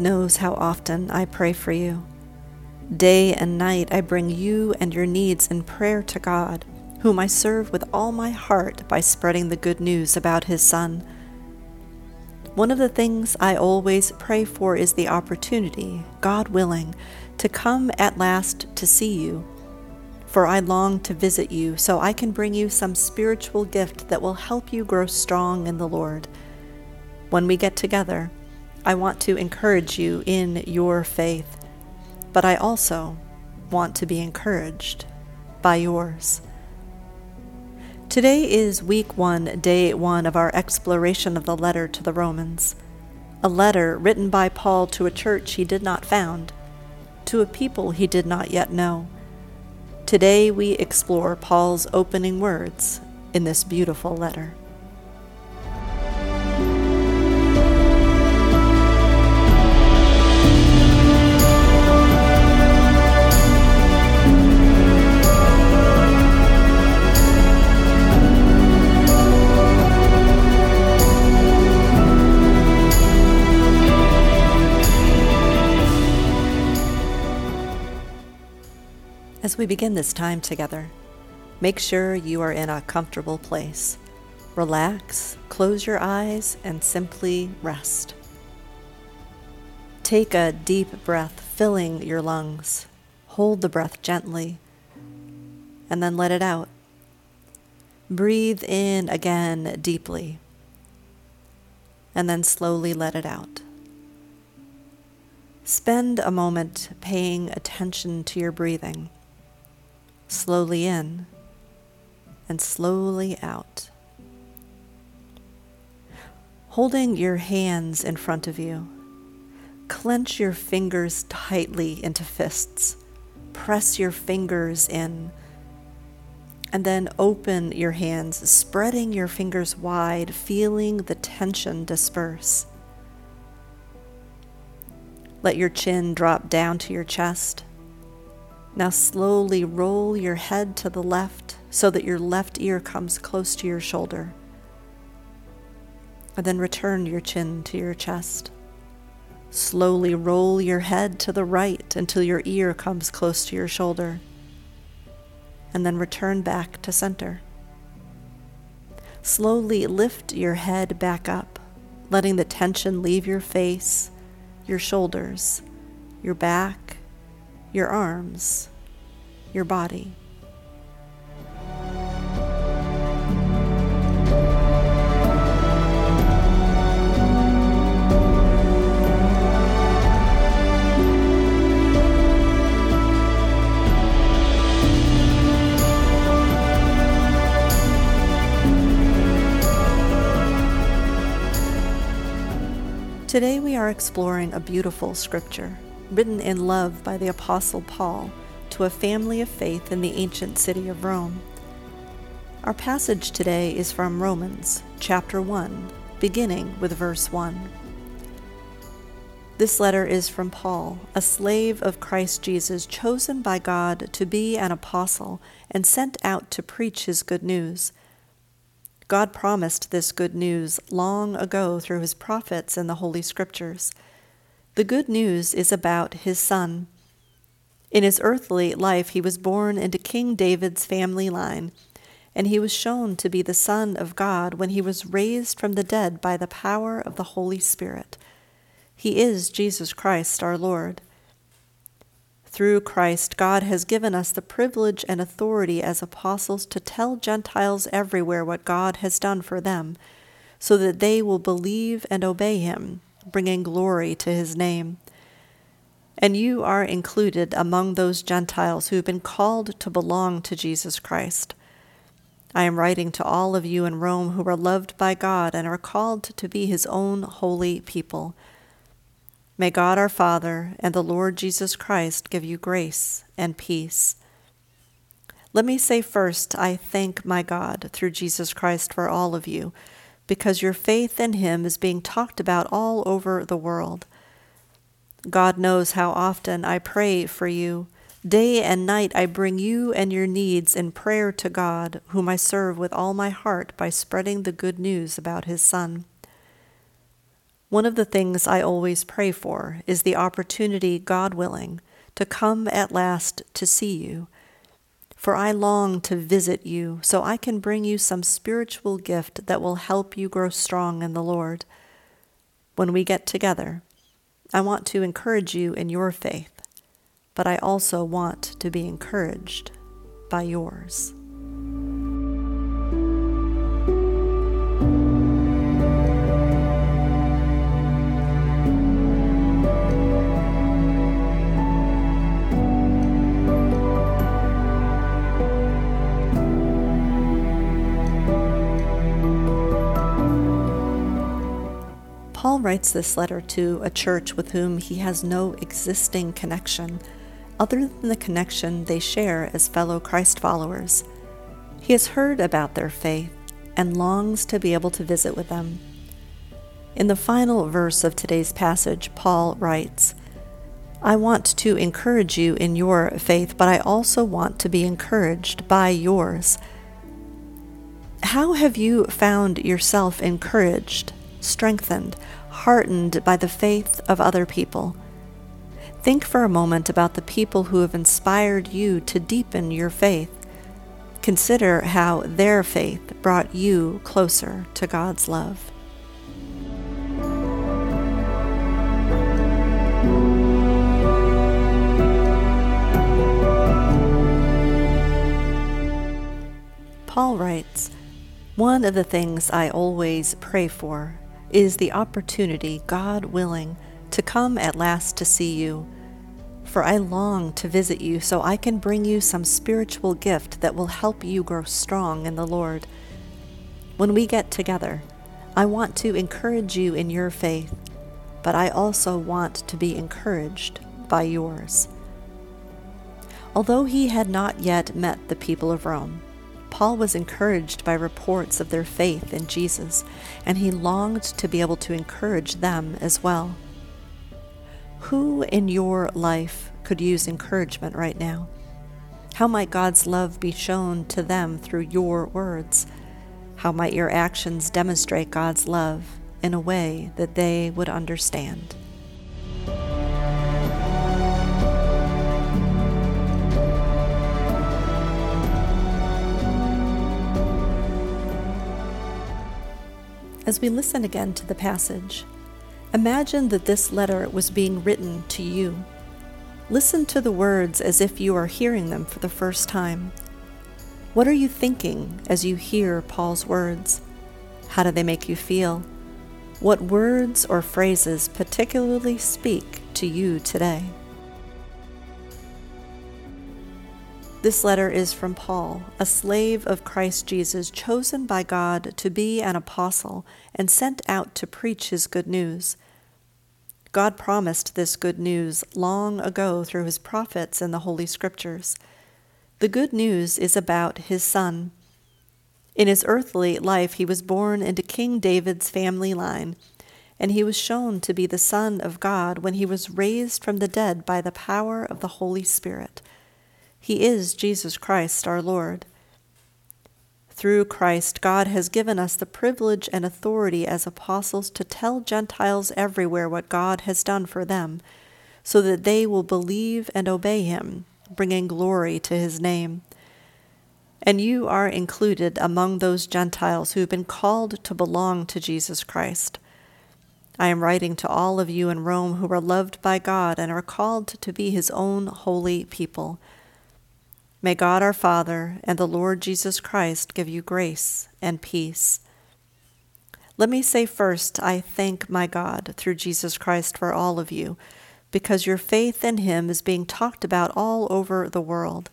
Knows how often I pray for you. Day and night I bring you and your needs in prayer to God, whom I serve with all my heart by spreading the good news about His Son. One of the things I always pray for is the opportunity, God willing, to come at last to see you. For I long to visit you so I can bring you some spiritual gift that will help you grow strong in the Lord. When we get together, I want to encourage you in your faith, but I also want to be encouraged by yours. Today is week one, day one of our exploration of the letter to the Romans, a letter written by Paul to a church he did not found, to a people he did not yet know. Today we explore Paul's opening words in this beautiful letter. As we begin this time together, make sure you are in a comfortable place. Relax, close your eyes, and simply rest. Take a deep breath, filling your lungs. Hold the breath gently, and then let it out. Breathe in again deeply, and then slowly let it out. Spend a moment paying attention to your breathing slowly in and slowly out. Holding your hands in front of you, clench your fingers tightly into fists. Press your fingers in. And then open your hands, spreading your fingers wide, feeling the tension disperse. Let your chin drop down to your chest. Now slowly roll your head to the left so that your left ear comes close to your shoulder. And then return your chin to your chest. Slowly roll your head to the right until your ear comes close to your shoulder. And then return back to center. Slowly lift your head back up, letting the tension leave your face, your shoulders, your back, your arms, your body. Today we are exploring a beautiful scripture written in love by the Apostle Paul to a family of faith in the ancient city of Rome. Our passage today is from Romans chapter 1, beginning with verse 1. This letter is from Paul, a slave of Christ Jesus, chosen by God to be an apostle and sent out to preach his good news. God promised this good news long ago through his prophets in the Holy Scriptures. The good news is about his son. In his earthly life, he was born into King David's family line, and he was shown to be the Son of God when he was raised from the dead by the power of the Holy Spirit. He is Jesus Christ our Lord. Through Christ, God has given us the privilege and authority as apostles to tell Gentiles everywhere what God has done for them, so that they will believe and obey him bringing glory to his name. And you are included among those Gentiles who have been called to belong to Jesus Christ. I am writing to all of you in Rome who are loved by God and are called to be his own holy people. May God our Father and the Lord Jesus Christ give you grace and peace. Let me say first, I thank my God through Jesus Christ for all of you because your faith in Him is being talked about all over the world. God knows how often I pray for you. Day and night I bring you and your needs in prayer to God, whom I serve with all my heart by spreading the good news about His Son. One of the things I always pray for is the opportunity, God willing, to come at last to see you. For I long to visit you so I can bring you some spiritual gift that will help you grow strong in the Lord. When we get together, I want to encourage you in your faith, but I also want to be encouraged by yours. Writes this letter to a church with whom he has no existing connection other than the connection they share as fellow Christ followers. He has heard about their faith and longs to be able to visit with them. In the final verse of today's passage, Paul writes, I want to encourage you in your faith, but I also want to be encouraged by yours. How have you found yourself encouraged strengthened, heartened by the faith of other people. Think for a moment about the people who have inspired you to deepen your faith. Consider how their faith brought you closer to God's love. Paul writes, One of the things I always pray for is the opportunity, God willing, to come at last to see you. For I long to visit you so I can bring you some spiritual gift that will help you grow strong in the Lord. When we get together, I want to encourage you in your faith, but I also want to be encouraged by yours. Although he had not yet met the people of Rome, Paul was encouraged by reports of their faith in Jesus, and he longed to be able to encourage them as well. Who in your life could use encouragement right now? How might God's love be shown to them through your words? How might your actions demonstrate God's love in a way that they would understand? As we listen again to the passage, imagine that this letter was being written to you. Listen to the words as if you are hearing them for the first time. What are you thinking as you hear Paul's words? How do they make you feel? What words or phrases particularly speak to you today? This letter is from Paul, a slave of Christ Jesus, chosen by God to be an apostle and sent out to preach his good news. God promised this good news long ago through his prophets in the Holy Scriptures. The good news is about his son. In his earthly life, he was born into King David's family line, and he was shown to be the Son of God when he was raised from the dead by the power of the Holy Spirit. He is Jesus Christ our Lord. Through Christ, God has given us the privilege and authority as apostles to tell Gentiles everywhere what God has done for them, so that they will believe and obey Him, bringing glory to His name. And you are included among those Gentiles who have been called to belong to Jesus Christ. I am writing to all of you in Rome who are loved by God and are called to be His own holy people. May God our Father and the Lord Jesus Christ give you grace and peace. Let me say first, I thank my God through Jesus Christ for all of you, because your faith in Him is being talked about all over the world.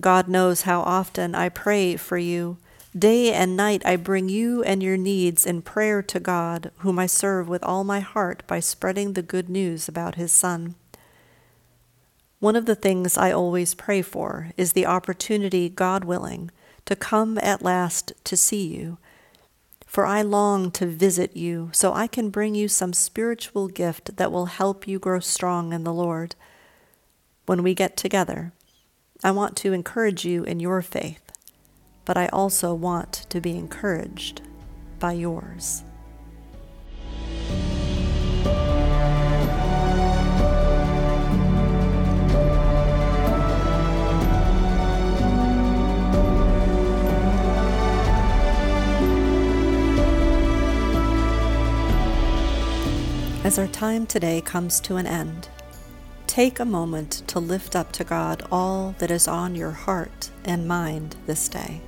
God knows how often I pray for you. Day and night I bring you and your needs in prayer to God, whom I serve with all my heart by spreading the good news about His Son. One of the things I always pray for is the opportunity, God willing, to come at last to see you. For I long to visit you so I can bring you some spiritual gift that will help you grow strong in the Lord. When we get together, I want to encourage you in your faith, but I also want to be encouraged by yours. As our time today comes to an end, take a moment to lift up to God all that is on your heart and mind this day.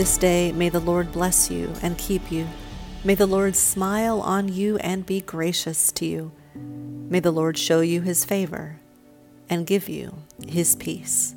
This day may the Lord bless you and keep you. May the Lord smile on you and be gracious to you. May the Lord show you his favor and give you his peace.